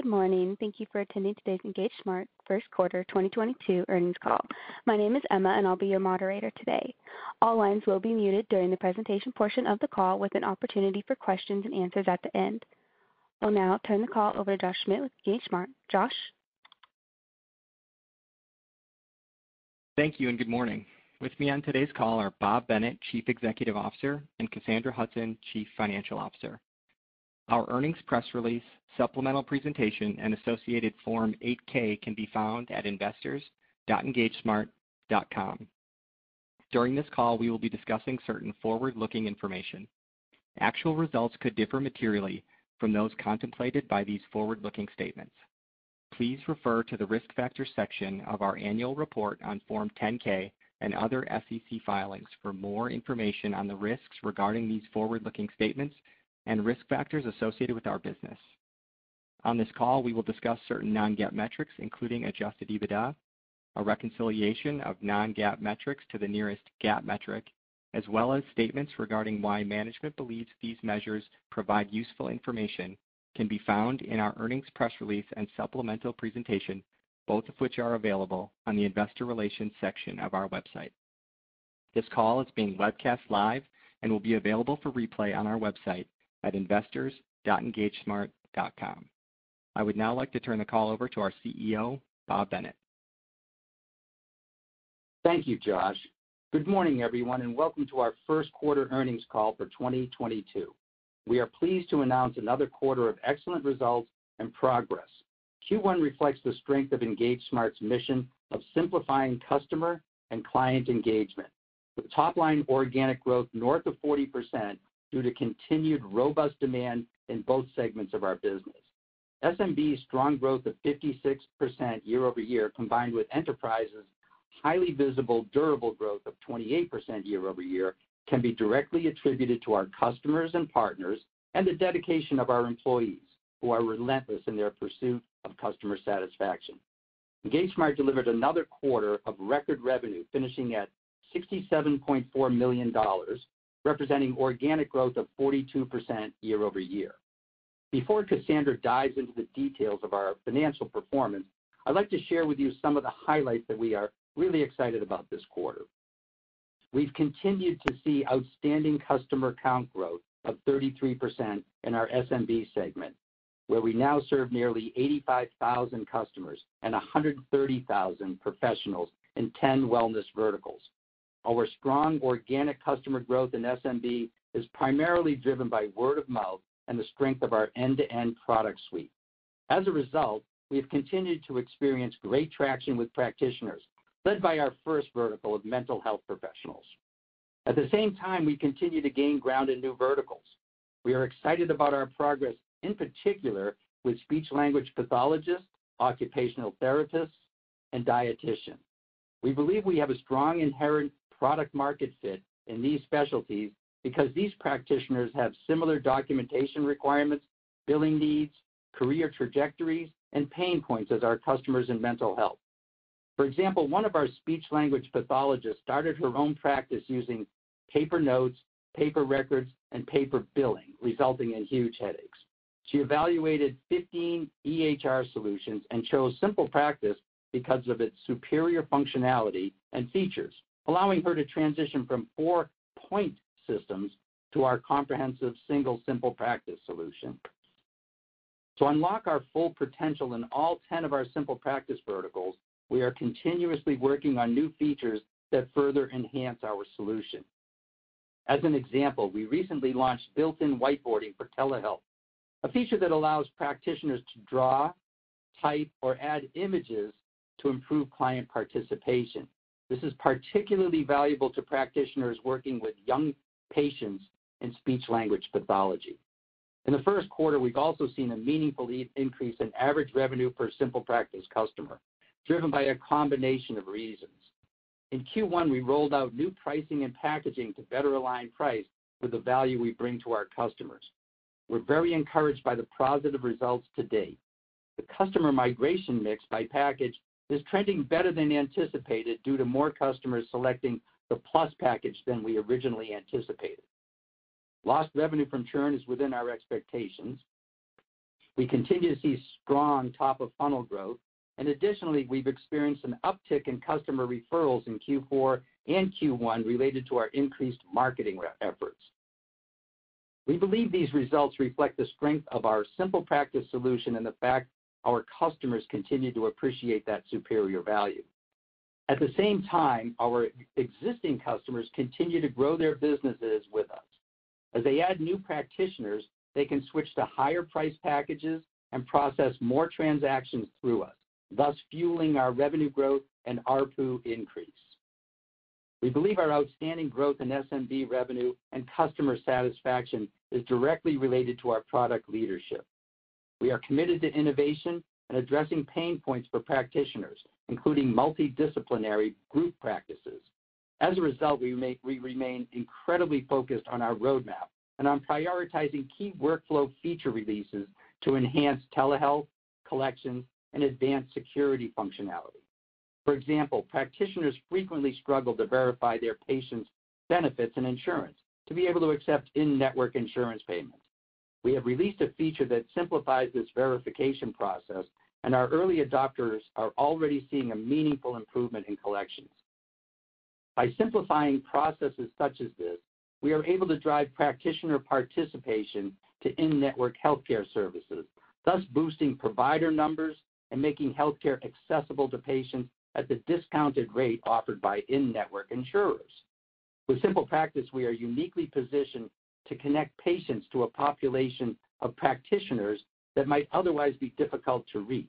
Good morning. Thank you for attending today's EngageSmart first quarter 2022 earnings call. My name is Emma, and I'll be your moderator today. All lines will be muted during the presentation portion of the call with an opportunity for questions and answers at the end. I'll now turn the call over to Josh Schmidt with EngageSmart. Josh? Thank you and good morning. With me on today's call are Bob Bennett, Chief Executive Officer, and Cassandra Hudson, Chief Financial Officer. Our earnings press release, supplemental presentation, and associated Form 8-K can be found at investors.engagesmart.com. During this call, we will be discussing certain forward-looking information. Actual results could differ materially from those contemplated by these forward-looking statements. Please refer to the Risk Factors section of our annual report on Form 10-K and other SEC filings for more information on the risks regarding these forward-looking statements and risk factors associated with our business. On this call, we will discuss certain non-GAAP metrics, including adjusted EBITDA. A reconciliation of non-GAAP metrics to the nearest GAAP metric, as well as statements regarding why management believes these measures provide useful information, can be found in our earnings press release and supplemental presentation, both of which are available on the investor relations section of our website. This call is being webcast live and will be available for replay on our website at investors.engagesmart.com. I would now like to turn the call over to our CEO, Bob Bennett. Thank you, Josh. Good morning, everyone, and welcome to our first quarter earnings call for 2022. We are pleased to announce another quarter of excellent results and progress. Q1 reflects the strength of EngageSmart's mission of simplifying customer and client engagement, with top-line organic growth north of 40% due to continued robust demand in both segments of our business. SMB's strong growth of 56% year-over-year, combined with Enterprise's highly visible, durable growth of 28% year-over-year, can be directly attributed to our customers and partners and the dedication of our employees, who are relentless in their pursuit of customer satisfaction. EngageSmart delivered another quarter of record revenue, finishing at $67.4 million, representing organic growth of 42% year-over-year. Before Cassandra dives into the details of our financial performance, I'd like to share with you some of the highlights that we are really excited about this quarter. We've continued to see outstanding customer count growth of 33% in our SMB segment, where we now serve nearly 85,000 customers and 130,000 professionals in 10 wellness verticals. Our strong organic customer growth in SMB is primarily driven by word of mouth and the strength of our end-to-end product suite. As a result, we have continued to experience great traction with practitioners, led by our first vertical of mental health professionals. At the same time, we continue to gain ground in new verticals. We are excited about our progress, in particular with speech-language pathologists, occupational therapists, and dietitians. We believe we have a strong inherent product market fit in these specialties because these practitioners have similar documentation requirements, billing needs, career trajectories, and pain points as our customers in mental health. For example, one of our speech-language pathologists started her own practice using paper notes, paper records, and paper billing, resulting in huge headaches. She evaluated 15 EHR solutions and chose SimplePractice because of its superior functionality and features, allowing her to transition from four point systems to our comprehensive single SimplePractice solution. To unlock our full potential in all 10 of our SimplePractice verticals, we are continuously working on new features that further enhance our solution. As an example, we recently launched built-in whiteboarding for telehealth, a feature that allows practitioners to draw, type, or add images to improve client participation. This is particularly valuable to practitioners working with young patients in speech-language pathology. In the first quarter, we've also seen a meaningful increase in average revenue per SimplePractice customer, driven by a combination of reasons. In Q1, we rolled out new pricing and packaging to better align price with the value we bring to our customers. We're very encouraged by the positive results to date. The customer migration mix by package is trending better than anticipated due to more customers selecting the Plus package than we originally anticipated. Lost revenue from churn is within our expectations. We continue to see strong top-of-funnel growth, and additionally, we've experienced an uptick in customer referrals in Q4 and Q1 related to our increased marketing efforts. We believe these results reflect the strength of our SimplePractice solution and the fact our customers continue to appreciate that superior value. At the same time, our existing customers continue to grow their businesses with us. As they add new practitioners, they can switch to higher price packages and process more transactions through us, thus fueling our revenue growth and ARPU increase. We believe our outstanding growth in SMB revenue and customer satisfaction is directly related to our product leadership. We are committed to innovation and addressing pain points for practitioners, including multidisciplinary group practices. As a result, we remain incredibly focused on our roadmap and on prioritizing key workflow feature releases to enhance telehealth, collections, and advanced security functionality. For example, practitioners frequently struggle to verify their patients' benefits and insurance to be able to accept in-network insurance payments. We have released a feature that simplifies this verification process, and our early adopters are already seeing a meaningful improvement in collections. By simplifying processes such as this, we are able to drive practitioner participation to in-network healthcare services, thus boosting provider numbers and making healthcare accessible to patients at the discounted rate offered by in-network insurers. With SimplePractice, we are uniquely positioned to connect patients to a population of practitioners that might otherwise be difficult to reach.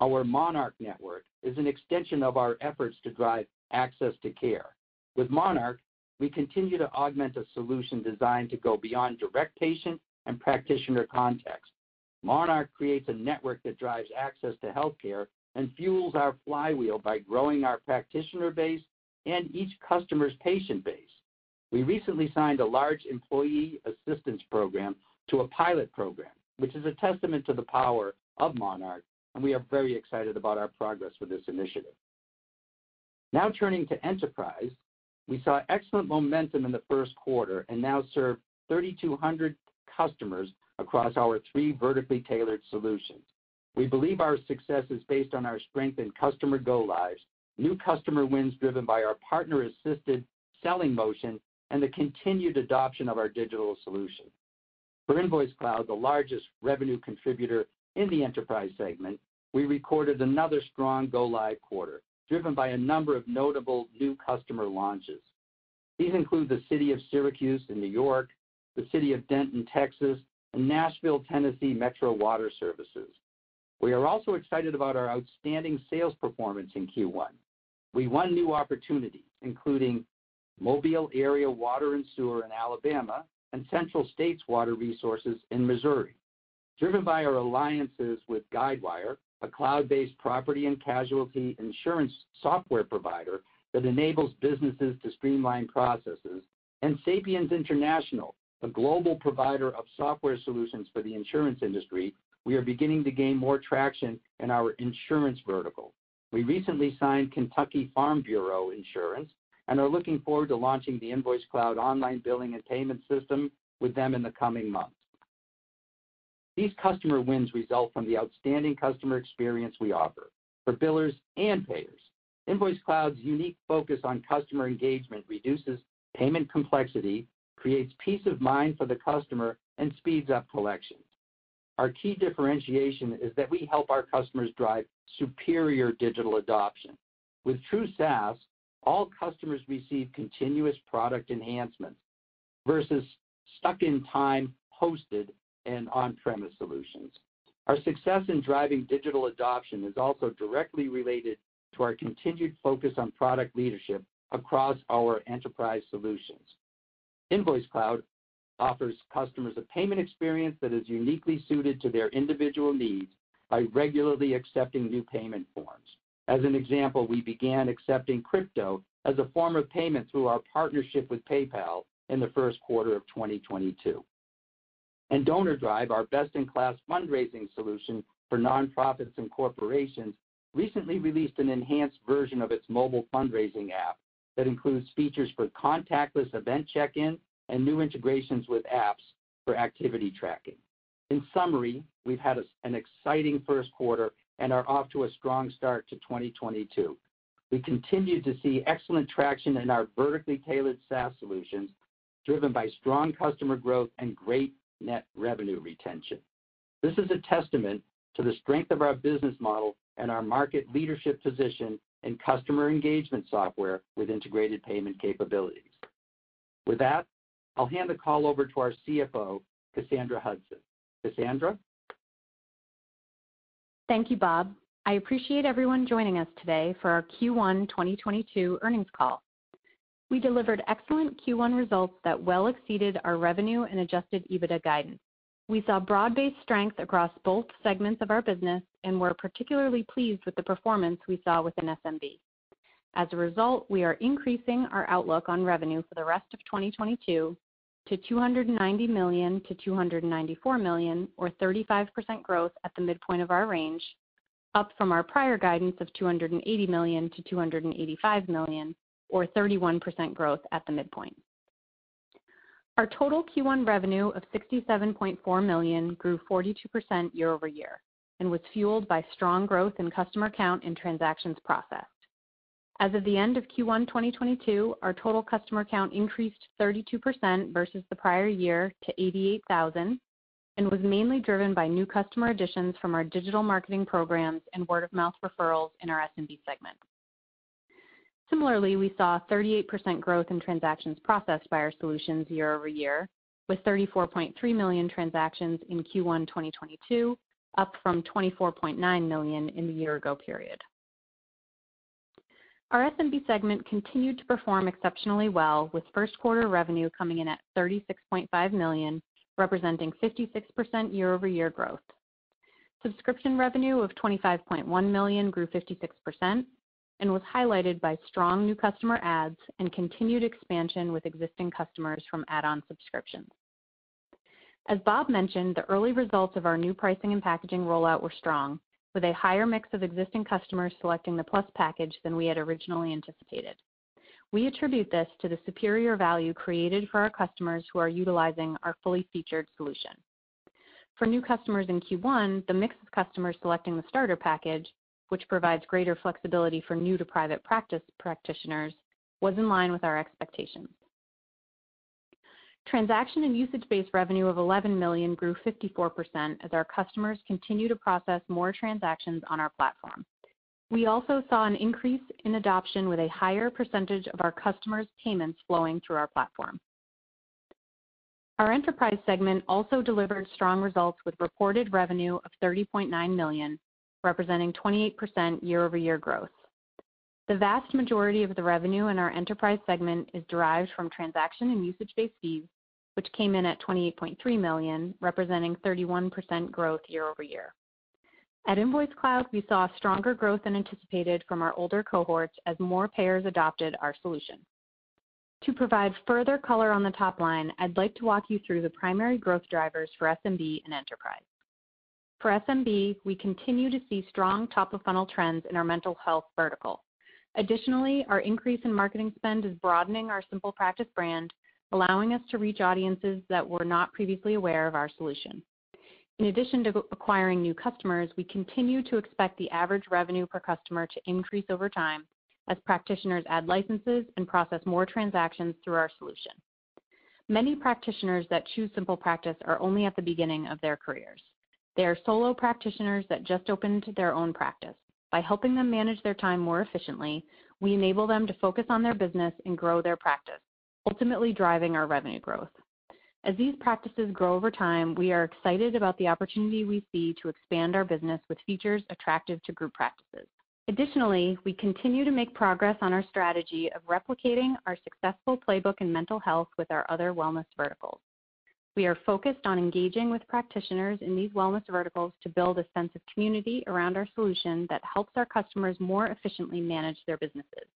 Our Monarch network is an extension of our efforts to drive access to care. With Monarch, we continue to augment a solution designed to go beyond direct patient and practitioner context. Monarch creates a network that drives access to healthcare and fuels our flywheel by growing our practitioner base and each customer's patient base. We recently signed a large employee assistance program to a pilot program, which is a testament to the power of Monarch, and we are very excited about our progress with this initiative. Now turning to enterprise, we saw excellent momentum in the first quarter and now serve 3,200 customers across our three vertically tailored solutions. We believe our success is based on our strength in customer go-lives, new customer wins driven by our partner-assisted selling motion, and the continued adoption of our digital solution. For InvoiceCloud, the largest revenue contributor in the enterprise segment, we recorded another strong go-live quarter, driven by a number of notable new customer launches. These include the City of Syracuse in New York, the City of Denton, Texas, and Nashville, Tennessee Metro Water Services. We are also excited about our outstanding sales performance in Q1. We won new opportunities, including Mobile Area Water and Sewer in Alabama and Central States Water Resources in Missouri. Driven by our alliances with Guidewire, a cloud-based property and casualty insurance software provider that enables businesses to streamline processes, and Sapiens International, a global provider of software solutions for the insurance industry, we are beginning to gain more traction in our insurance vertical. We recently signed Kentucky Farm Bureau Insurance and are looking forward to launching the InvoiceCloud online billing and payment system with them in the coming months. These customer wins result from the outstanding customer experience we offer for billers and payers. InvoiceCloud's unique focus on customer engagement reduces payment complexity, creates peace of mind for the customer, and speeds up collections. Our key differentiation is that we help our customers drive superior digital adoption. With true SaaS, all customers receive continuous product enhancements versus stuck-in-time hosted and on-premise solutions. Our success in driving digital adoption is also directly related to our continued focus on product leadership across our enterprise solutions. InvoiceCloud offers customers a payment experience that is uniquely suited to their individual needs by regularly accepting new payment forms. As an example, we began accepting crypto as a form of payment through our partnership with PayPal in the first quarter of 2022. DonorDrive, our best-in-class fundraising solution for nonprofits and corporations, recently released an enhanced version of its mobile fundraising app that includes features for contactless event check-in and new integrations with apps for activity tracking. In summary, we've had an exciting first quarter and are off to a strong start to 2022. We continue to see excellent traction in our vertically tailored SaaS solutions, driven by strong customer growth and great net revenue retention. This is a testament to the strength of our business model and our market leadership position in customer engagement software with integrated payment capabilities. With that, I'll hand the call over to our CFO, Cassandra Hudson. Cassandra? Thank you, Bob. I appreciate everyone joining us today for our Q1 2022 earnings call. We delivered excellent Q1 results that well exceeded our revenue and adjusted EBITDA guidance. We saw broad-based strength across both segments of our business and we're particularly pleased with the performance we saw within SMB. As a result, we are increasing our outlook on revenue for the rest of 2022 to $290 million-$294 million, or 35% growth at the midpoint of our range, up from our prior guidance of $280 million-$285 million, or 31% growth at the midpoint. Our total Q1 revenue of $67.4 million grew 42% year-over-year and was fueled by strong growth in customer count and transactions processed. As of the end of Q1 2022, our total customer count increased 32% versus the prior year to 88,000 and was mainly driven by new customer additions from our digital marketing programs and word-of-mouth referrals in our SMB segment. Similarly, we saw 38% growth in transactions processed by our solutions year-over-year, with 34.3 million transactions in Q1 2022, up from 24.9 million in the year ago period. Our SMB segment continued to perform exceptionally well, with first quarter revenue coming in at 36.5 million, representing 56% year-over-year growth. Subscription revenue of 25.1 million grew 56% and was highlighted by strong new customer adds and continued expansion with existing customers from add-on subscriptions. As Bob mentioned, the early results of our new pricing and packaging rollout were strong, with a higher mix of existing customers selecting the Plus package than we had originally anticipated. We attribute this to the superior value created for our customers who are utilizing our fully featured solution. For new customers in Q1, the mix of customers selecting the starter package, which provides greater flexibility for new to private practice practitioners, was in line with our expectations. Transaction and usage-based revenue of 11 million grew 54% as our customers continue to process more transactions on our platform. We also saw an increase in adoption with a higher percentage of our customers' payments flowing through our platform. Our enterprise segment also delivered strong results with reported revenue of 30.9 million, representing 28% year-over-year growth. The vast majority of the revenue in our enterprise segment is derived from transaction and usage-based fees, which came in at 28.3 million, representing 31% growth year-over-year. At InvoiceCloud, we saw stronger growth than anticipated from our older cohorts as more payers adopted our solution. To provide further color on the top line, I'd like to walk you through the primary growth drivers for SMB and enterprise. For SMB, we continue to see strong top-of-funnel trends in our mental health vertical. Additionally, our increase in marketing spend is broadening our SimplePractice brand, allowing us to reach audiences that were not previously aware of our solution. In addition to acquiring new customers, we continue to expect the average revenue per customer to increase over time as practitioners add licenses and process more transactions through our solution. Many practitioners that choose SimplePractice are only at the beginning of their careers. They are solo practitioners that just opened their own practice. By helping them manage their time more efficiently, we enable them to focus on their business and grow their practice, ultimately driving our revenue growth. As these practices grow over time, we are excited about the opportunity we see to expand our business with features attractive to group practices. Additionally, we continue to make progress on our strategy of replicating our successful playbook in mental health with our other wellness verticals. We are focused on engaging with practitioners in these wellness verticals to build a sense of community around our solution that helps our customers more efficiently manage their businesses.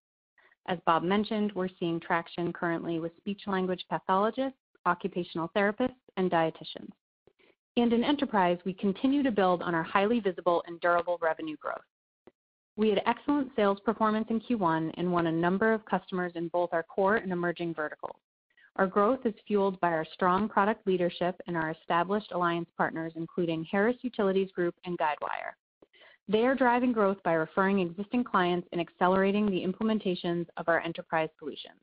As Bob mentioned, we're seeing traction currently with speech-language pathologists, occupational therapists, and dietitians. And in enterprise, we continue to build on our highly visible and durable revenue growth. We had excellent sales performance in Q1 and won a number of customers in both our core and emerging verticals. Our growth is fueled by our strong product leadership and our established alliance partners, including Harris Utilities Group and Guidewire. They are driving growth by referring existing clients and accelerating the implementations of our enterprise solutions.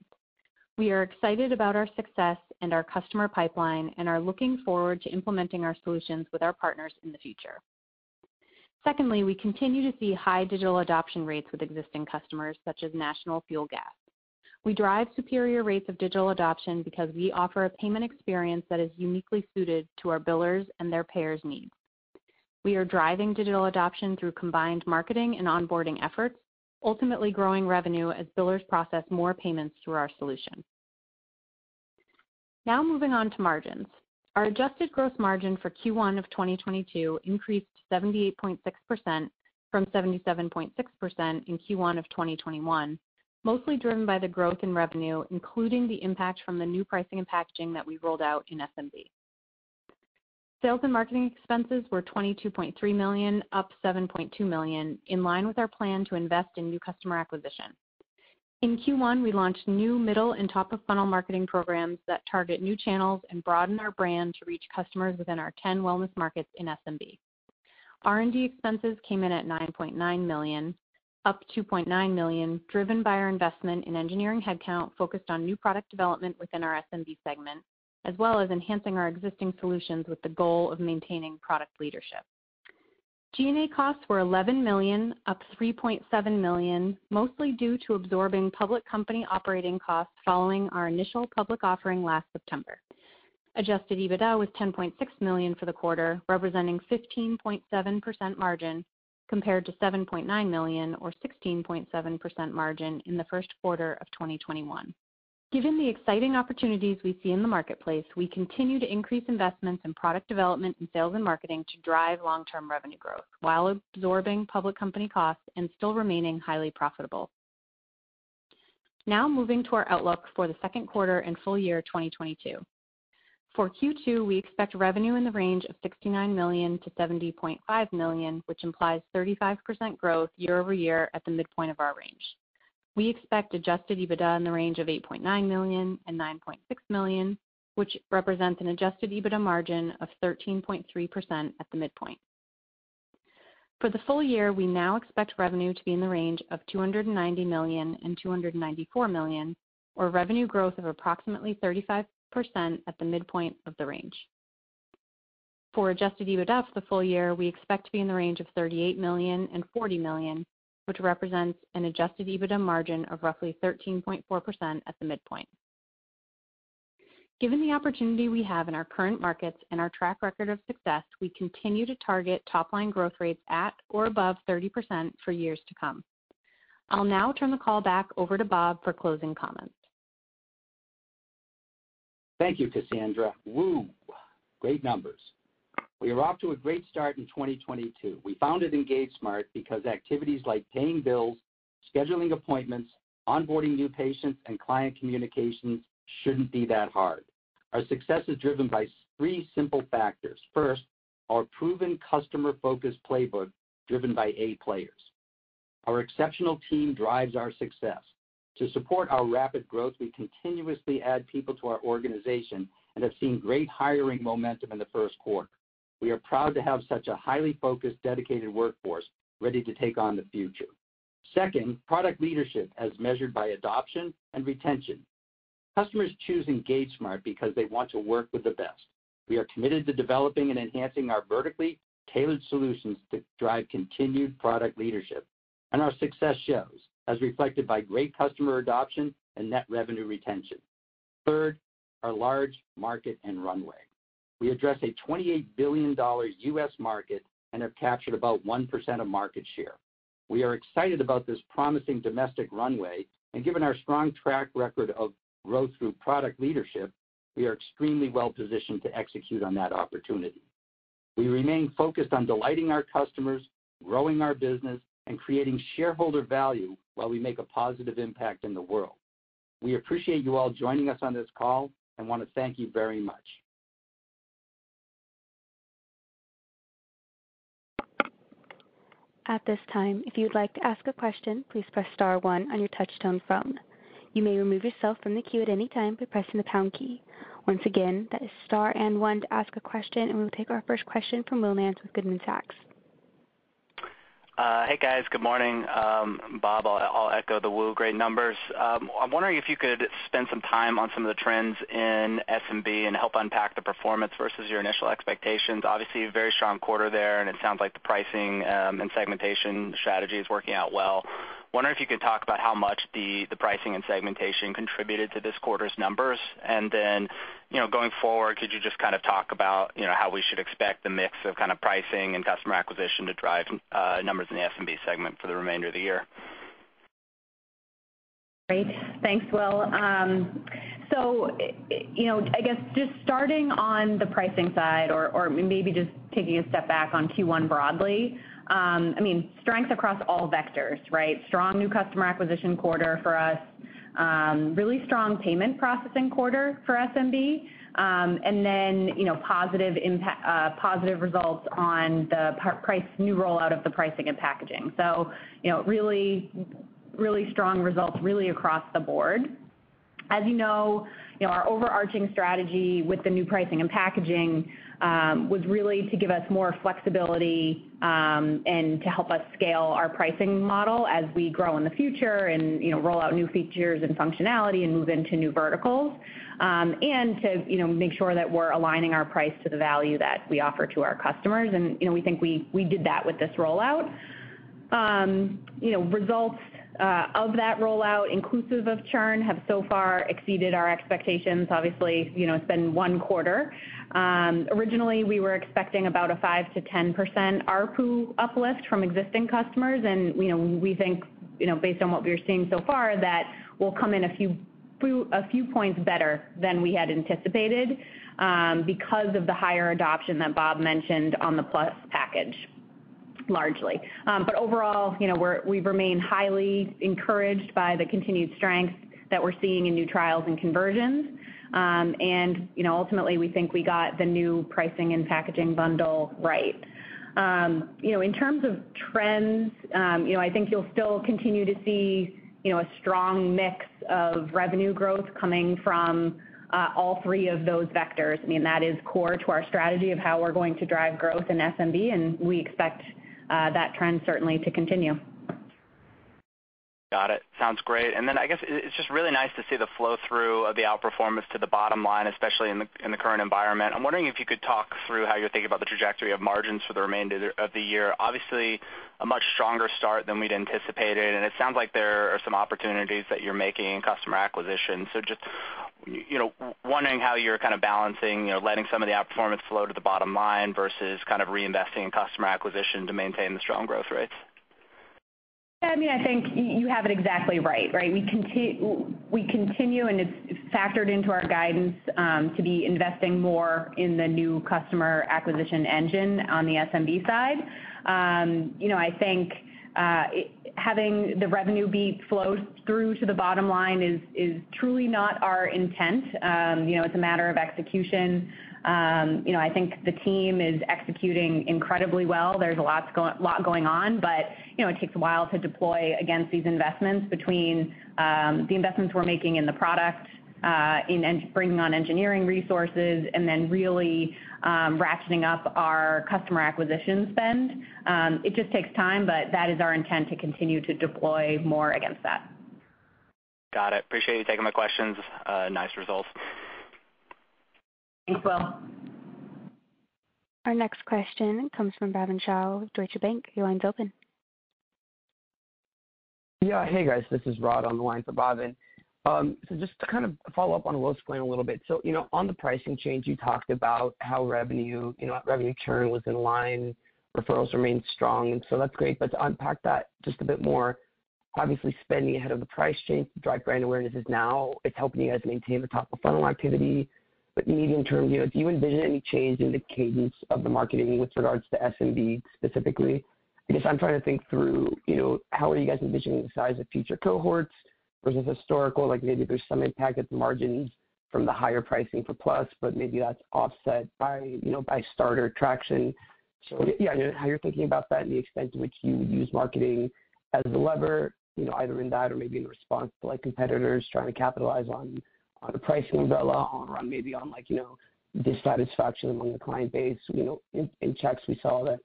We are excited about our success and our customer pipeline and are looking forward to implementing our solutions with our partners in the future. Secondly, we continue to see high digital adoption rates with existing customers, such as National Fuel Gas. We drive superior rates of digital adoption because we offer a payment experience that is uniquely suited to our billers and their payers' needs. We are driving digital adoption through combined marketing and onboarding efforts, ultimately growing revenue as billers process more payments through our solution. Now moving on to margins. Our adjusted gross margin for Q1 of 2022 increased to 78.6% from 77.6% in Q1 of 2021, mostly driven by the growth in revenue, including the impact from the new pricing and packaging that we rolled out in SMB. Sales and marketing expenses were 22.3 million, up 7.2 million, in line with our plan to invest in new customer acquisition. In Q1, we launched new middle and top of funnel marketing programs that target new channels and broaden our brand to reach customers within our 10 wellness markets in SMB. R&D expenses came in at 9.9 million, up 2.9 million, driven by our investment in engineering headcount focused on new product development within our SMB segment, as well as enhancing our existing solutions with the goal of maintaining product leadership. G&A costs were 11 million, up 3.7 million, mostly due to absorbing public company operating costs following our initial public offering last September. Adjusted EBITDA was 10.6 million for the quarter, representing 15.7% margin compared to 7.9 million or 16.7% margin in the first quarter of 2021. Given the exciting opportunities we see in the marketplace, we continue to increase investments in product development and sales and marketing to drive long-term revenue growth while absorbing public company costs and still remaining highly profitable. Now moving to our outlook for the second quarter and full year 2022. For Q2, we expect revenue in the range of $69 million-$70.5 million, which implies 35% growth year-over-year at the midpoint of our range. We expect adjusted EBITDA in the range of $8.9 million and $9.6 million, which represents an adjusted EBITDA margin of 13.3% at the midpoint. For the full year, we now expect revenue to be in the range of $290 million and $294 million, or revenue growth of approximately 35% at the midpoint of the range. For adjusted EBITDA for the full year, we expect to be in the range of $38 million and $40 million, which represents an adjusted EBITDA margin of roughly 13.4% at the midpoint. Given the opportunity we have in our current markets and our track record of success, we continue to target top line growth rates at or above 30% for years to come. I'll now turn the call back over to Bob for closing comments. Thank you, Cassandra. Woo, great numbers. We are off to a great start in 2022. We founded EngageSmart because activities like paying bills, scheduling appointments, onboarding new patients, and client communications shouldn't be that hard. Our success is driven by three simple factors. First, our proven customer-focused playbook driven by A players. Our exceptional team drives our success. To support our rapid growth, we continuously add people to our organization and have seen great hiring momentum in the first quarter. We are proud to have such a highly focused, dedicated workforce ready to take on the future. Second, product leadership as measured by adoption and retention. Customers choose EngageSmart because they want to work with the best. We are committed to developing and enhancing our vertically tailored solutions to drive continued product leadership, and our success shows, as reflected by great customer adoption and net revenue retention. Third, our large market and runway. We address a $28 billion U.S. market and have captured about 1% of market share. We are excited about this promising domestic runway, and given our strong track record of growth through product leadership, we are extremely well positioned to execute on that opportunity. We remain focused on delighting our customers, growing our business, and creating shareholder value while we make a positive impact in the world. We appreciate you all joining us on this call and want to thank you very much. At this time, if you'd like to ask a question, please press star one on your touchtone phone. You may remove yourself from the queue at any time by pressing the pound key. Once again, that is star and one to ask a question, and we'll take our first question from Will Nance with Goldman Sachs. Uh, hey, guys. Good morning. Um Bob, I'll echo the woo, great numbers. Um, I'm wondering if you could spend some time on some of the trends in SMB and help unpack the performance versus your initial expectations. Obviously, a very strong quarter there, and it sounds like the pricing um, and segmentation strategy is working out well. Wondering if you could talk about how much the pricing and segmentation contributed to this quarter's numbers. And then, you know, going forward, could you just kind of talk about how we should expect the mix of kind of pricing and customer acquisition to drive uh, numbers in the SMB segment for the remainder of the year? Great. Thanks, Will. Um, so i you know, I guess just starting on the pricing side or or maybe just taking a step back on Q1 broadly. Um, I mean, strength across all vectors, right? Strong new customer acquisition quarter for us. Um, really strong payment processing quarter for SMB. Um, and then, you know, positive impact uh positive results on the price new rollout of the pricing and packaging. So, you know, really really strong results really across the board. As you know, our overarching strategy with the new pricing and packaging um, was really to give us more flexibility um, and to help us scale our pricing model as we grow in the future and you know, roll out new features and functionality and move into new verticals. Um and to you know, make sure that we're aligning our price to the value that we offer to our customers. And you know, we think we did that with this rollout. Um, you know, results Uh, of that rollout, inclusive of churn, have so far exceeded our expectations. Obviously, you know, it's been one quarter. Um, originally, we were expecting about a 5%-10% ARPU uplift from existing customers. And, you know, we think, you know, based on what we're seeing so far, that we'll come in a few points better than we had anticipated um, because of the higher adoption that Bob mentioned on the Plus package, largely. Um, but overall, we remain highly encouraged by the continued strength that we're seeing in new trials and conversions. Um, and ultimately, we think we got the new pricing and packaging bundle right. Um, in terms of trends, I think you'll still continue to see a strong mix of revenue growth coming from uh, all three of those vectors. I mean, that is core to our strategy of how we're going to drive growth in SMB, and we expect Uh, that trend certainly to continue. Got it. Sounds great. And then I guess it's just really nice to see the flow-through of the outperformance to the bottom line, especially in the in the current environment. I'm wondering if you could talk through how you're thinking about the trajectory of margins for the remainder of the year. Obviously, a much stronger start than we'd anticipated, and it sounds like there are some opportunities that you're making in customer acquisition. Just wondering how you're kind of balancing you know, letting some of the outperformance flow to the bottom line versus kind of reinvesting in customer acquisition to maintain the strong growth rates. Yeah, I mean, I think you have it exactly right. Right? We continu we continue, and it's factored into our guidance, to be investing more in the new customer acquisition engine on the SMB side. Um, you know, I think having the revenue beat flow through to the bottom line is is truly not our intent. Um, you know, it's a matter of execution. Um, you know, I think the team is executing incredibly well. There's a lot going on, but you know, it takes a while to deploy against these investments between um, the investments we're making in the product, Uh, in bringing on engineering resources, and then really um, ratcheting up our customer acquisition spend. Um, it just takes time, but that is our intent to continue to deploy more against that. Got it. Appreciate you taking my questions. Uh, nice results. Thanks, Will. Our next question comes from Bhavin Shah with Deutsche Bank. Your line's open. Yeah. Hey, guys. This is Rod on the line for Bhavin. Um, so just to kind of follow up on Will's point a little bit. So, you know, on the pricing change, you talked about how revenue you know, revenue churn was in line, referrals remained strong, and so that's great. But to unpack that just a bit more, obviously spending ahead of the price change to drive brand awareness is now it's helping you guys maintain the top-of-funnel activity. But medium term, you know, do you envision any change in the cadence of the marketing with regards to SMB specifically? I guess I'm trying to think through you know, how are you guys envisioning the size of future cohorts versus historical, like maybe there's some impact at the margins from the higher pricing for Plus, but maybe that's offset by you know, by Starter traction. So yeah, how you're thinking about that and the extent to which you would use marketing as a lever you know, either in that or maybe in response to, like, competitors trying to capitalize on a pricing umbrella or on maybe on, like, you know, dissatisfaction among the client base. You know, in checks, we saw that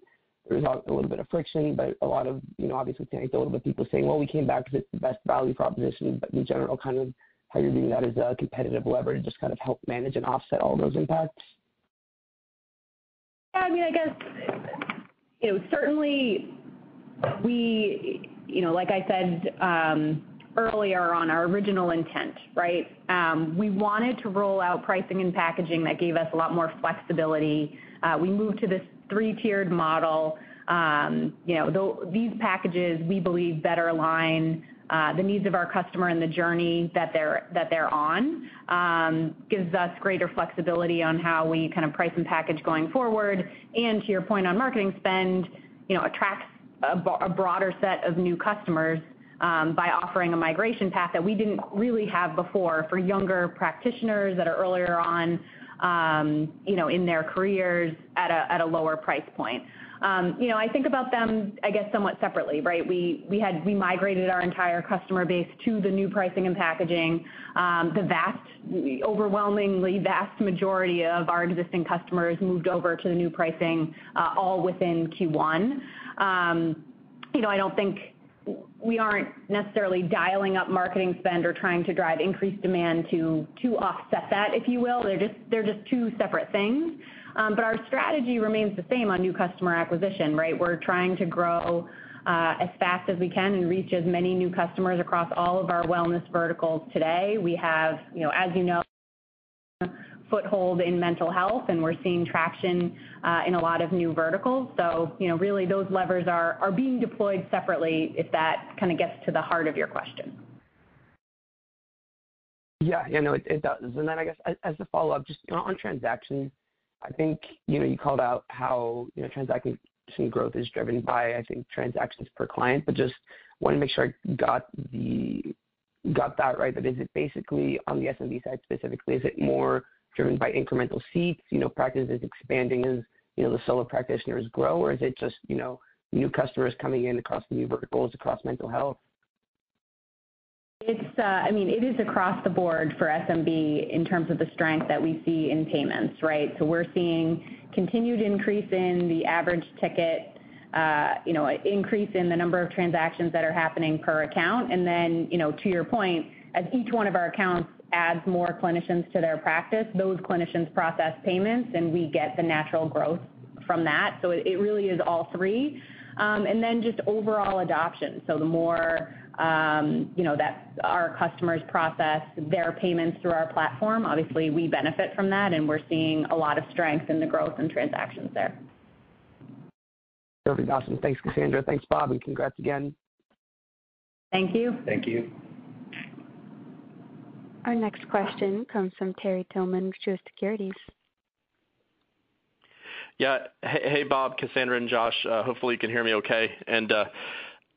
there was a little bit of friction, but a lot of, you know, obviously anecdotal, but people saying, "Well, we came back because it's the best value proposition." But in general, kind of how you're doing that as a competitive lever to just kind of help manage and offset all those impacts. Yeah, I mean, I guess, you know, certainly we, you know, like I said, um, earlier on our original intent, right? Um, we wanted to roll out pricing and packaging that gave us a lot more flexibility. Uh, we moved to this three-tiered model. Um, you know, these packages, we believe, better align uh, the needs of our customer and the journey that they're on. Um, gives us greater flexibility on how we kind of price and package going forward. And to your point on marketing spend, you know, attracts a broader set of new customers um, by offering a migration path that we didn't really have before for younger practitioners that are earlier on, Um, you know, in their careers at a at a lower price point. Um, you know, I think about them, I guess, somewhat separately, right? We we had we migrated our entire customer base to the new pricing and packaging. Um, the vast, overwhelmingly vast majority of our existing customers moved over to the new pricing, uh, all within Q1. You know, I don't think we aren't necessarily dialing up marketing spend or trying to drive increased demand to offset that, if you will. They're just two separate things. Um, but our strategy remains the same on new customer acquisition, right? We're trying to grow uh, as fast as we can and reach as many new customers across all of our wellness verticals today. We have, you know, as you know, foothold in mental health, and we're seeing traction uh, in a lot of new verticals. So you know, really those levers are being deployed separately, if that kind of gets to the heart of your question. Yeah. Yeah, no, it does. And then I guess as a follow-up, just on transactions, I think, you know, you called out how, you know, transaction growth is driven by, I think, transactions per client. But just wanna make sure I got the got that right. Is it basically on the SMB side specifically, is it more driven by incremental seats, you know, practices expanding as, you know, the solo practitioners grow? Or is it just, you know, new customers coming in across new verticals, across mental health? It's, uh, I mean, it is across the board for SMB in terms of the strength that we see in payments, right? So we're seeing continued increase in the average ticket, uh, you know, increase in the number of transactions that are happening per account. And then, you know, to your point, as each one of our accounts adds more clinicians to their practice, those clinicians process payments, and we get the natural growth from that. So it really is all three. Um, and Then just overall adoption. So the more, um, you know, that our customers process their payments through our platform, obviously we benefit from that, and we're seeing a lot of strength in the growth and transactions there. Perfect. Awesome. Thanks, Cassandra. Thanks, Bob, and congrats again. Thank you. Thank you. Our next question comes from Terry Tillman, Truist Securities. Yeah. Hey, Bob, Cassandra, and Josh. Hopefully you can hear me okay. And uh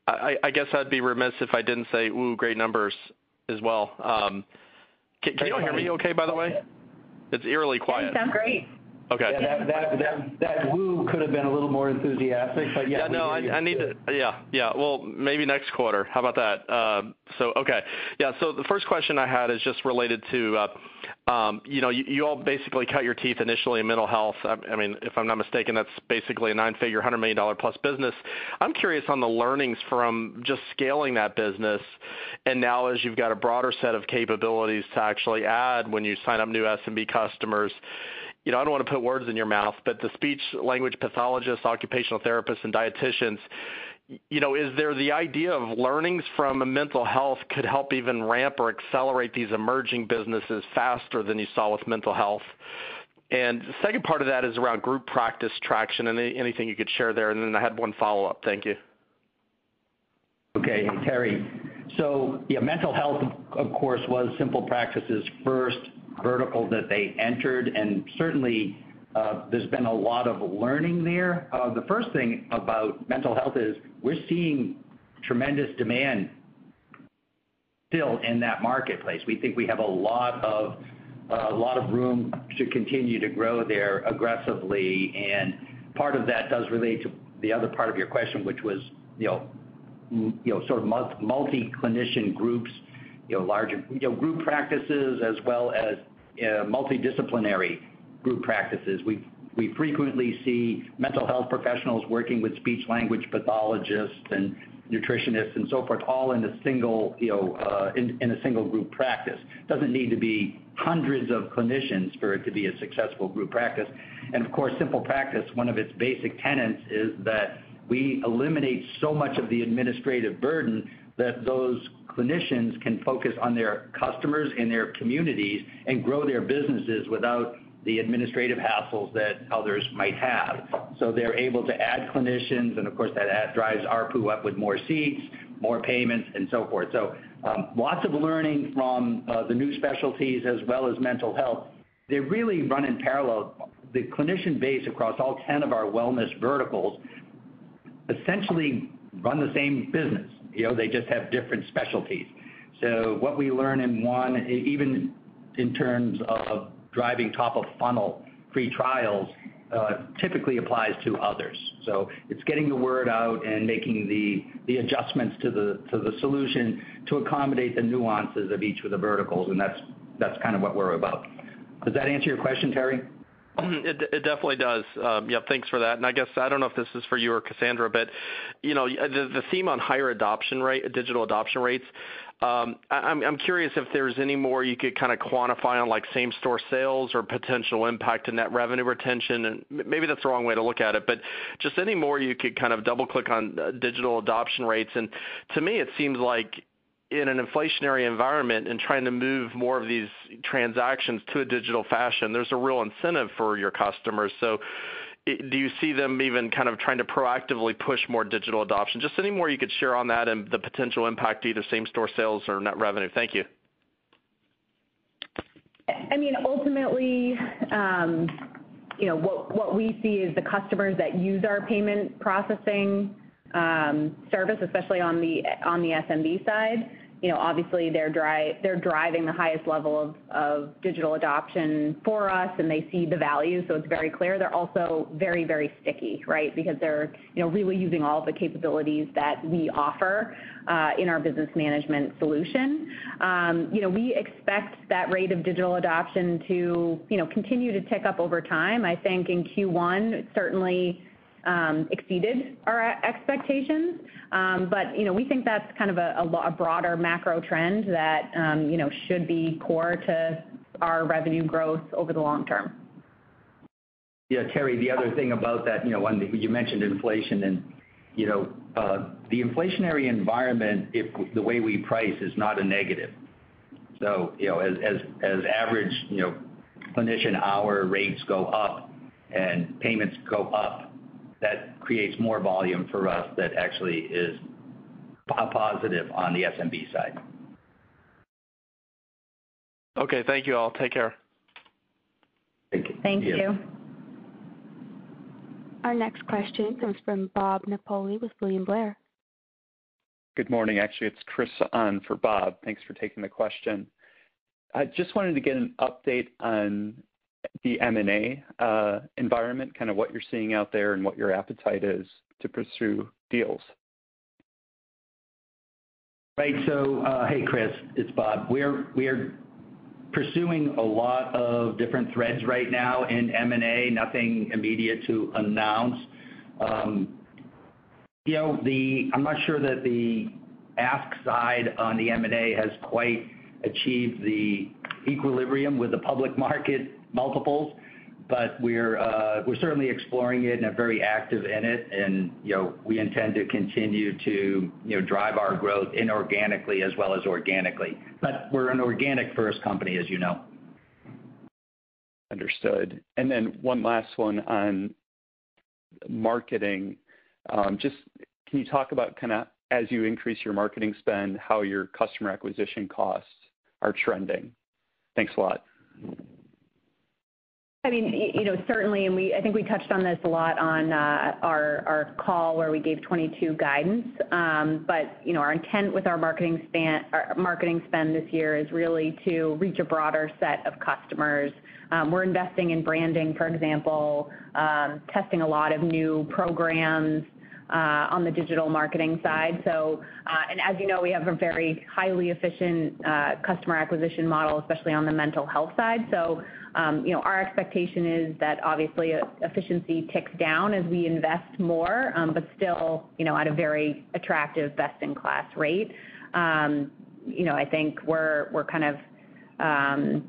I guess I'd be remiss if I didn't say, ooh, great numbers as well. Can you all hear me okay, by the way? It's eerily quiet. You sound great. Okay. Yeah, that that that that woo could have been a little more enthusiastic, but yeah. Yeah, no, I need to. Yeah. Yeah. Well, maybe next quarter. How about that? Um so okay. Yeah. So the first question I had is just related to, you know, you all basically cut your teeth initially in mental health. I mean, if I'm not mistaken, that's basically a nine-figure, $100 million-plus business. I'm curious on the learnings from just scaling that business. And now as you've got a broader set of capabilities to actually add when you sign up new SMB customers, you know, I don't wanna put words in your mouth, but the speech language pathologists, occupational therapists, and dieticians, you know, is there the idea of learnings from mental health could help even ramp or accelerate these emerging businesses faster than you saw with mental health? And the second part of that is around group practice traction. And anything you could share there. And then I had one follow-up. Thank you. Okay. Terry. So yeah, mental health, of course, was SimplePractice's first vertical that they entered, and certainly, uh, there's been a lot of learning there. Uh, the first thing about mental health is we're seeing tremendous demand still in that marketplace. We think we have a lot of a lot of room to continue to grow there aggressively. And part of that does relate to the other part of your question, which was, you know, you know, sort of multi-clinician groups, larger group practices as well as multidisciplinary group practices. We frequently see mental health professionals working with speech-language pathologists and nutritionists and so forth, all in a single you know, uh in a single group practice. Doesn't need to be hundreds of clinicians for it to be a successful group practice. And of course, SimplePractice, one of its basic tenets is that we eliminate so much of the administrative burden that those clinicians can focus on their customers and their communities and grow their businesses without the administrative hassles that others might have. So they're able to add clinicians, and of course, that drives ARPU up with more seats, more payments, and so forth. So um, lots of learning from uh, the new specialties as well as mental health. They really run in parallel. The clinician base across all 10 of our wellness verticals essentially run the same business. They just have different specialties. So what we learn in one, even in terms of driving top-of-funnel free trials, uh, typically applies to others. So it's getting the word out and making the adjustments to the solution to accommodate the nuances of each of the verticals, and that's kind of what we're about. Does that answer your question, Terry? It definitely does. Yeah, thanks for that. And I guess, I don't know if this is for you or Cassandra, but you know, the the theme on higher adoption rate uh digital adoption rates, I'm curious if there's any more you could kind of quantify on like same-store sales or potential impact to net revenue retention. And maybe that's the wrong way to look at it, but just any more you could kind of double-click on digital adoption rates. And to me, it seems like in an inflationary environment and trying to move more of these transactions to a digital fashion, there's a real incentive for your customers. So do you see them even kind of trying to proactively push more digital adoption? Just any more you could share on that and the potential impact to either same-store sales or net revenue. Thank you. I mean, ultimately, um, you know, what we see is the customers that use our payment processing Um, service, especially on the SMB side, You know, obviously they're driving the highest level of digital adoption for us, and they see the value, so it's very clear. They're also very very sticky, right? Because they're you know, really using all the capabilities that we offer uh, in our business management solution. Um, you know, we expect that rate of digital adoption to you know, continue to tick up over time. I think in Q1, it certainly Um, exceeded our expectations. Um, but we think that's kind of a broader macro trend that um, you know, should be core to our revenue growth over the long term. Yeah, Terry, the other thing about that, you know, when you mentioned inflation and you know, uh, the inflationary environment, the way we price is not a negative. So as average you know, clinician hour rates go up and payments go up, that creates more volume for us that actually is positive on the SMB side. Okay. Thank you all. Take care. Thank you. Thank you. Our next question comes from Bob Napoli with William Blair. Good morning. Actually, it's Chris on for Bob. Thanks for taking the question. I just wanted to get an update on the M&A environment, kind of what you're seeing out there and what your appetite is to pursue deals. Right. So uh hey, Chris, it's Bob. We're pursuing a lot of different threads right now in M&A. Nothing immediate to announce. You know, I'm not sure that the ask side on the M&A has quite achieved the equilibrium with the public market multiples, but we're uh we're certainly exploring it and are very active in it, and you know we intend to continue to you know, drive our growth inorganically as well as organically. But we're an organic-first company, as you know. Understood. And then one last one on marketing. Just can you talk about kind of as you increase your marketing spend, how your customer acquisition costs are trending? Thanks a lot. Certainly, and we I think we touched on this a lot on uh our call where we gave 2022 guidance. Um, but you know, our intent with our marketing spend this year is really to reach a broader set of customers. We're investing in branding, for example, testing a lot of new programs, Uh, on the digital marketing side. So uh and as you know, we have a very highly efficient uh, customer acquisition model, especially on the mental health side. So um, you know, our expectation is that obviously uh, efficiency ticks down as we invest more, um, but still, you know, at a very attractive best-in-class rate. Um, you know, I think we're we're kind of, um,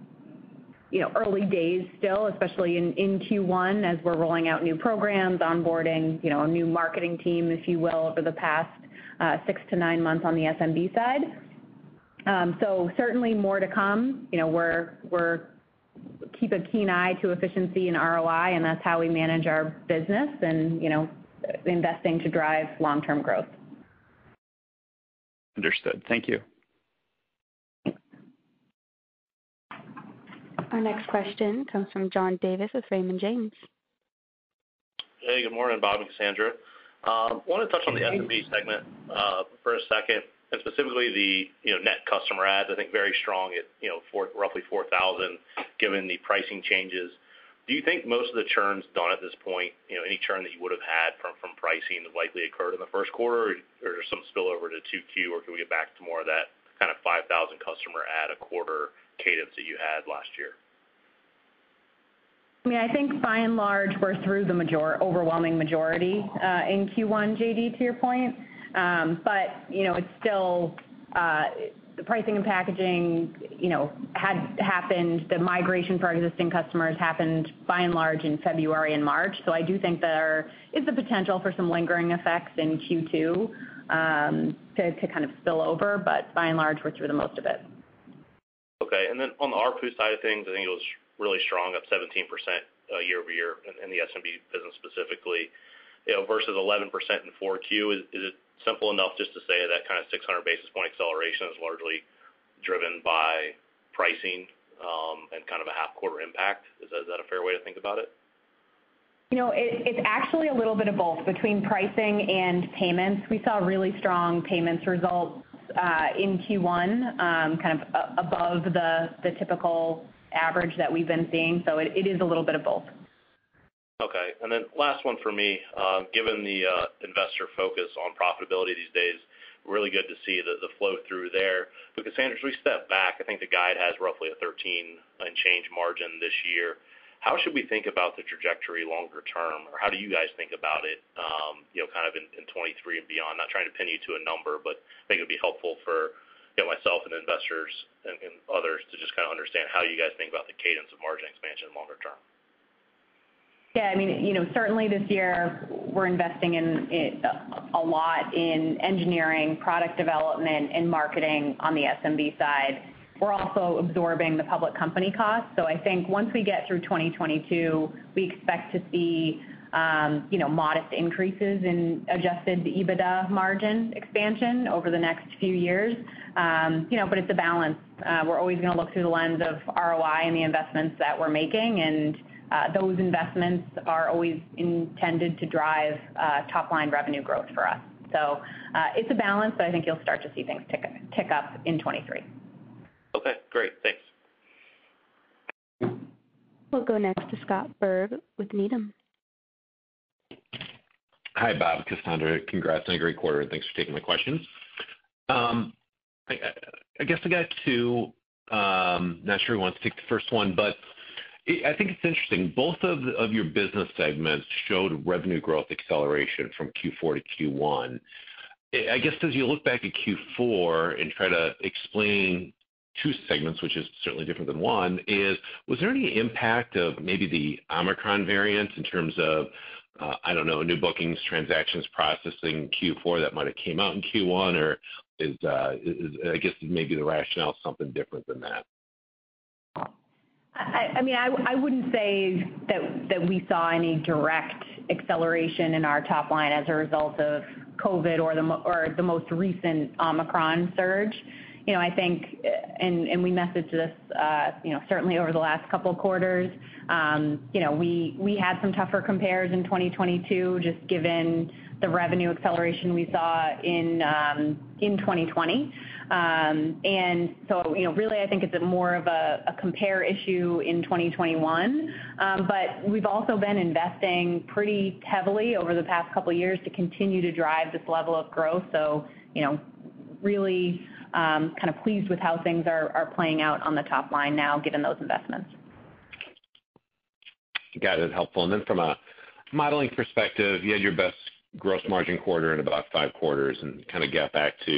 you know, early days still, especially in Q1 as we're rolling out new programs, onboarding, you know, a new marketing team, if you will, over the past six to nine months on the SMB side. Um so certainly more to come. You know, we're we're keep a keen eye to efficiency and ROI, and that's how we manage our business and, you know, investing to drive long-term growth. Understood. Thank you. Our next question comes from John Davis with Raymond James. Hey, good morning, Bob and Cassandra. Um, I want to touch on the SMB segment uh, for a second, and specifically the, you know, net customer adds, I think very strong at, you know, roughly 4,000, given the pricing changes. Do you think most of the churn's done at this point? You know, any churn that you would have had from pricing that likely occurred in the first quarter, or or some spillover to 2Q, or can we get back to more of that kind of 5,000 customer add a quarter cadence that you had last year? I mean, I think by and large, we're through the overwhelming majority uh, in Q1, JD, to your point. Um but you know, it's still uh, the pricing and packaging, you know, had happened. The migration for our existing customers happened by and large in February and March. So I do think there is the potential for some lingering effects in Q2 um, to kind of spill over, but by and large, we're through the most of it. Okay. And then on the ARPU side of things, I think it was really strong, up 17% uh, year-over-year in the SMB business specifically, you know, versus 11% in 4Q. Is it simple enough just to say that kind of 600 basis point acceleration is largely driven by pricing, um, and kind of a half quarter impact? Is that a fair way to think about it? You know, it's actually a little bit of both between pricing and payments. We saw really strong payments results Uh, in Q1, um, kind of above the typical average that we've been seeing. So it is a little bit of both. Okay. And then last one for me. Uh, given the uh, investor focus on profitability these days, really good to see the flow through there. Cassandra, as we step back, I think the guide has roughly a 13 and change margin this year. How should we think about the trajectory longer term? Or how do you guys think about it, um, you know, kind of in 2023 and beyond? Not trying to pin you to a number, but I think it'd be helpful for, you know, myself and investors and others to just kind of understand how you guys think about the cadence of margin expansion longer term. Yeah, I mean, you know, certainly this year we're investing in a lot in engineering, product development, and marketing on the SMB side. We're also absorbing the public company costs. So I think once we get through 2022, we expect to see, um, you know, modest increases in adjusted EBITDA margin expansion over the next few years. Um, you know, but it's a balance. Uh, we're always gonna look through the lens of ROI and the investments that we're making, and uh, those investments are always intended to drive uh, top line revenue growth for us. So uh it's a balance, but I think you'll start to see things tick up in 2023. Okay, great. Thanks. We'll go next to Scott Berg with Needham. Hi, Bob, Cassandra. Congrats on a great quarter, and thanks for taking my questions. Um, I guess I got two, um, not sure who wants to take the first one, but I think it's interesting. Both of your business segments showed revenue growth acceleration from Q4 to Q1. I guess as you look back at Q4 and try to explain two segments, which is certainly different than one, is was there any impact of maybe the Omicron variant in terms of, uh, I don't know, new bookings, transactions processing Q4 that might have came out in Q1? Or uh, is, I guess maybe the rationale something different than that? I mean, I wouldn't say that we saw any direct acceleration in our top line as a result of COVID or the most recent Omicron surge. You know, I think and and we messaged this, uh, you know, certainly over the last couple quarters. Um, you know, we we had some tougher compares in 2022, just given the revenue acceleration we saw in um, 2020. Um, and so, You know, really, I think it's more of a compare issue in 2021. But We've also been investing pretty heavily over the past couple years to continue to drive this level of growth. So, you know, really, Um, kind of pleased with how things are playing out on the top line now, given those investments. Got it. Helpful. And then from a modeling perspective, you had your best gross margin quarter in about five quarters and kind of got back to,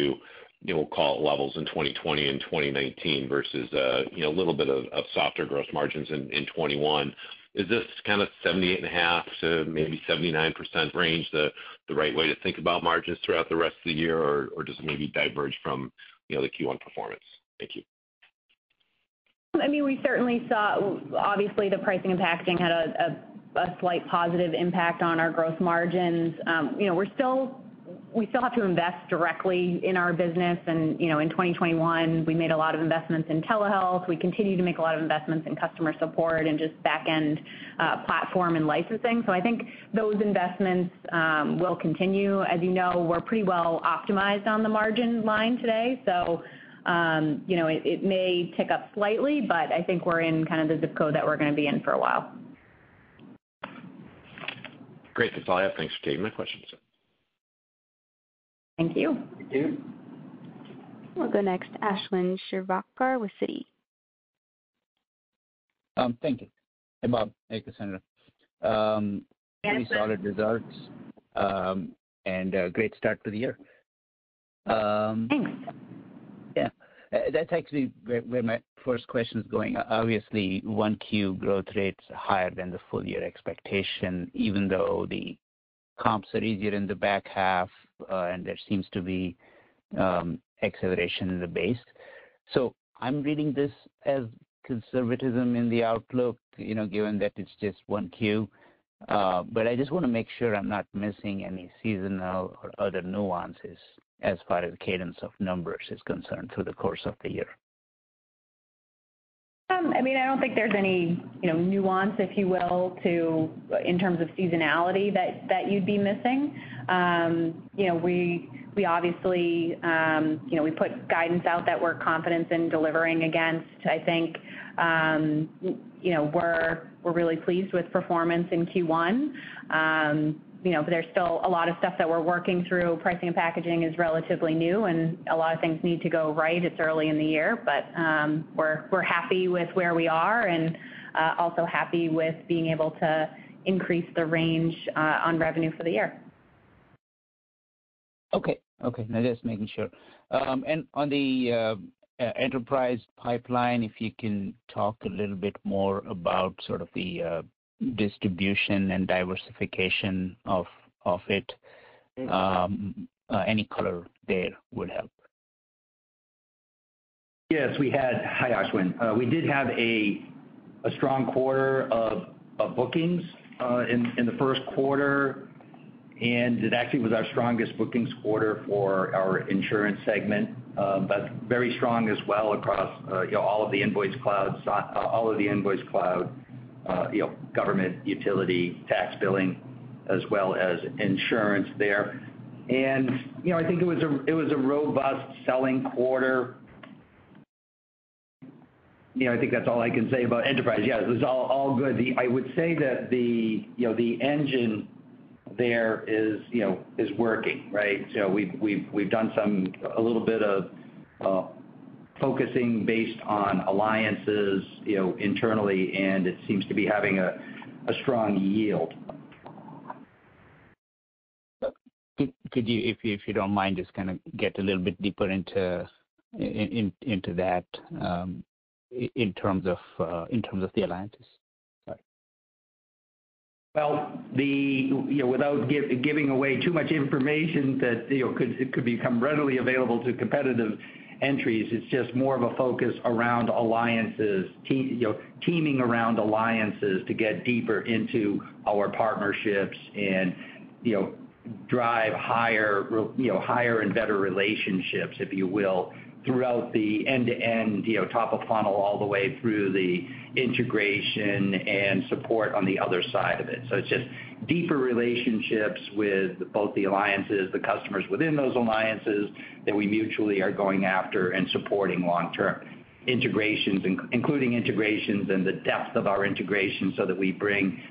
you know, call it levels in 2020 and 2019 versus, uh, you know, a little bit of softer gross margins in 2021. Is this kind of 78.5 to maybe 79% range the right way to think about margins throughout the rest of the year, or does it maybe diverge from, you know, the Q1 performance? Thank you. I mean, we certainly saw obviously the pricing and packaging had a slight positive impact on our gross margins. Um, you know, we still have to invest directly in our business. And, you know, in 2021, we made a lot of investments in telehealth. We continue to make a lot of investments in customer support and just back-end uh, platform and licensing. So I think those investments um, will continue. As you know, we're pretty well optimized on the margin line today. So, um, you know, it may tick up slightly, but I think we're in kind of the zip code that we're gonna be in for a while. Great. That's all I have. Thanks for taking my questions. Thank you. Thank you. We'll go next to Ashwin Shirvaikar with Citi. Um, thank you. Hey, Bob. Hey, Cassandra. Um, Ashwin. Pretty solid results, um, and a great start to the year. Thanks. Yeah. Uh, that's actually where my first question is going. Obviously, 1Q growth rate's higher than the full year expectation, even though the comps are easier in the back half, uh, and there seems to be um, acceleration in the base. So I'm reading this as conservatism in the outlook, you know, given that it's just 1Q. Uh, I just wanna make sure I'm not missing any seasonal or other nuances as far as cadence of numbers is concerned through the course of the year. Um, I mean, I don't think there's any, you know, nuance, if you will, to in terms of seasonality that you'd be missing. Um, you know, we obviously, um, you know, we put guidance out that we're confident in delivering against. I think, you know, we're really pleased with performance in Q1. You know, there's still a lot of stuff that we're working through. Pricing and packaging is relatively new, and a lot of things need to go right. It's early in the year, but um, we're happy with where we are and uh, also happy with being able to increase the range uh, on revenue for the year. Okay. Okay. Now just making sure. Um and on the uh, enterprise pipeline, if you can talk a little bit more about sort of the distribution and diversification of of it. Mm. Um, uh, any color there would help. Yes. We had. Hi, Ashwin. Uh, we did have a a strong quarter of bookings uh in in the first quarter, and it actually was our strongest bookings quarter for our insurance segment. Um, but very strong as well across uh, you know all of the InvoiceCloud, Uh, you know, government, utility, tax billing, as well as insurance there. And you know, I think it was a robust selling quarter. You know, I think that's all I can say about enterprise. Yeah, it was all good. I would say that the you know, the engine there is you know, is working, right? We've done some a little bit of uh, focusing based on alliances, you know, internally, and it seems to be having a strong yield. Could you, if you don't mind, just kinda get a little bit deeper into that, um, uh, in terms of the alliances? Sorry. Well, you know, without giving away too much information that, you know, could become readily available to competitive entries, it's just more of a focus around alliances, teaming around alliances to get deeper into our partnerships and, drive higher and better relationships, if you will, throughout the end-to-end, you know, top of funnel all the way through the integration and support on the other side of it. So it's just deeper relationships with both the alliances, the customers within those alliances that we mutually are going after and supporting long term. Integrations, including integrations and the depth of our integration so that we bring,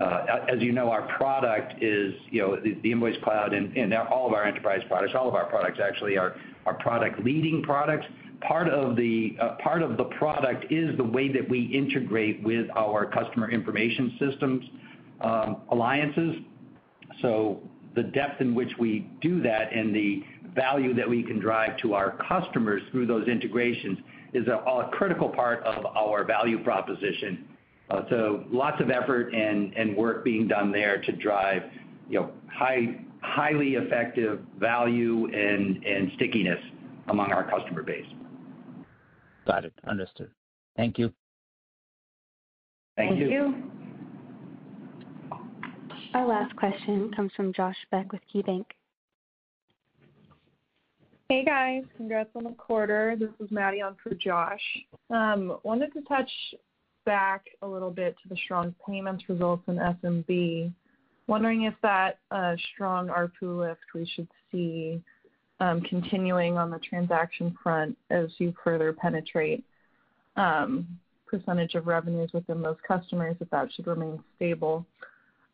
uh, as you know, our product is, you know, the InvoiceCloud and all of our enterprise products, all of our products actually are product leading products. Uh, part of the product is the way that we integrate with our customer information systems, um, alliances. So the depth in which we do that and the value that we can drive to our customers through those integrations is a critical part of our value proposition. Uh, so lots of effort and and work being done there to drive, you know, highly effective value and stickiness among our customer base. Got it. Understood. Thank you. Thank you. Thank you. Our last question comes from Josh Beck with KeyBanc. Hey, guys. Congrats on the quarter. This is Maddie on for Josh. Um, wanted to touch back a little bit to the strong payments results in SMB. Wondering if that strong ARPU lift we should see continuing on the transaction front as you further penetrate percentage of revenues within those customers, if that should remain stable.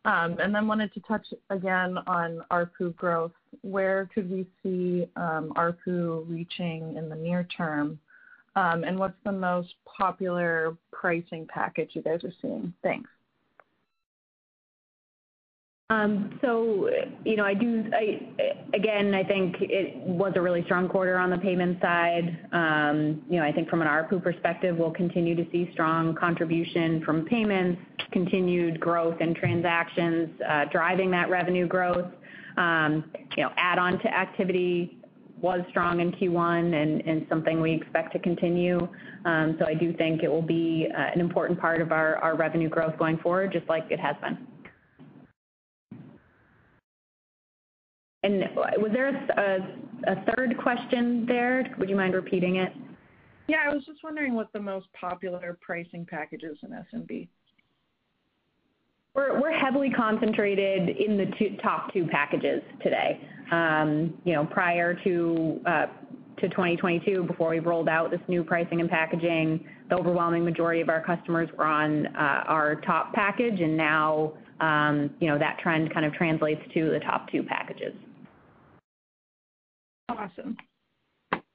Um and then wanted to touch again on ARPU growth. Where could we see ARPU reaching in the near term? Um and what's the most popular pricing package you guys are seeing? Thanks. Um, so, you know, I do, again, I think it was a really strong quarter on the payment side. Um, you know, I think from an ARPU perspective, we'll continue to see strong contribution from payments, continued growth in transactions, uh, driving that revenue growth. Um, you know, add-on to activity was strong in Q1 and something we expect to continue. So I do think it will be uh, an important part of our revenue growth going forward, just like it has been. Was there a third question there? Would you mind repeating it? Yeah. I was just wondering what the most popular pricing package is in SMB. We're heavily concentrated in the top two packages today. Um, you know, prior to uh, 2022, before we rolled out this new pricing and packaging, the overwhelming majority of our customers were on uh, our top package. And now, um, you know, that trend kind of translates to the top two packages. Awesome.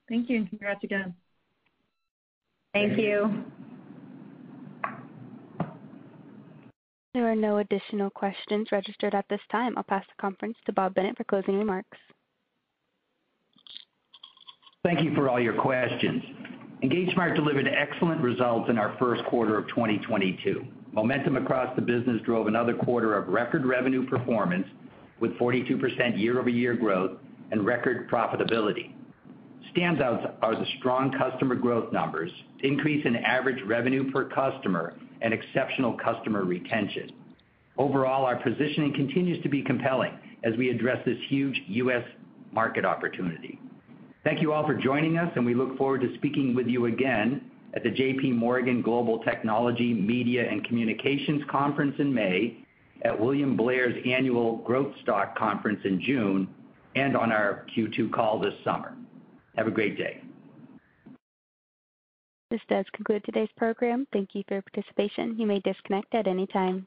Thank you, and congrats again. Thank you. There are no additional questions registered at this time. I'll pass the conference to Bob Bennett for closing remarks. Thank you for all your questions. EngageSmart delivered excellent results in our first quarter of 2022. Momentum across the business drove another quarter of record revenue performance with 42% year-over-year growth and record profitability. Standouts are the strong customer growth numbers, increase in average revenue per customer, and exceptional customer retention. Overall, our positioning continues to be compelling as we address this huge U.S. market opportunity. Thank you all for joining us, and we look forward to speaking with you again at the JPMorgan Global Technology, Media and Communications Conference in May, at William Blair's Annual Growth Stock Conference in June, and on our Q2 call this summer. Have a great day. This does conclude today's program. Thank you for your participation. You may disconnect at any time.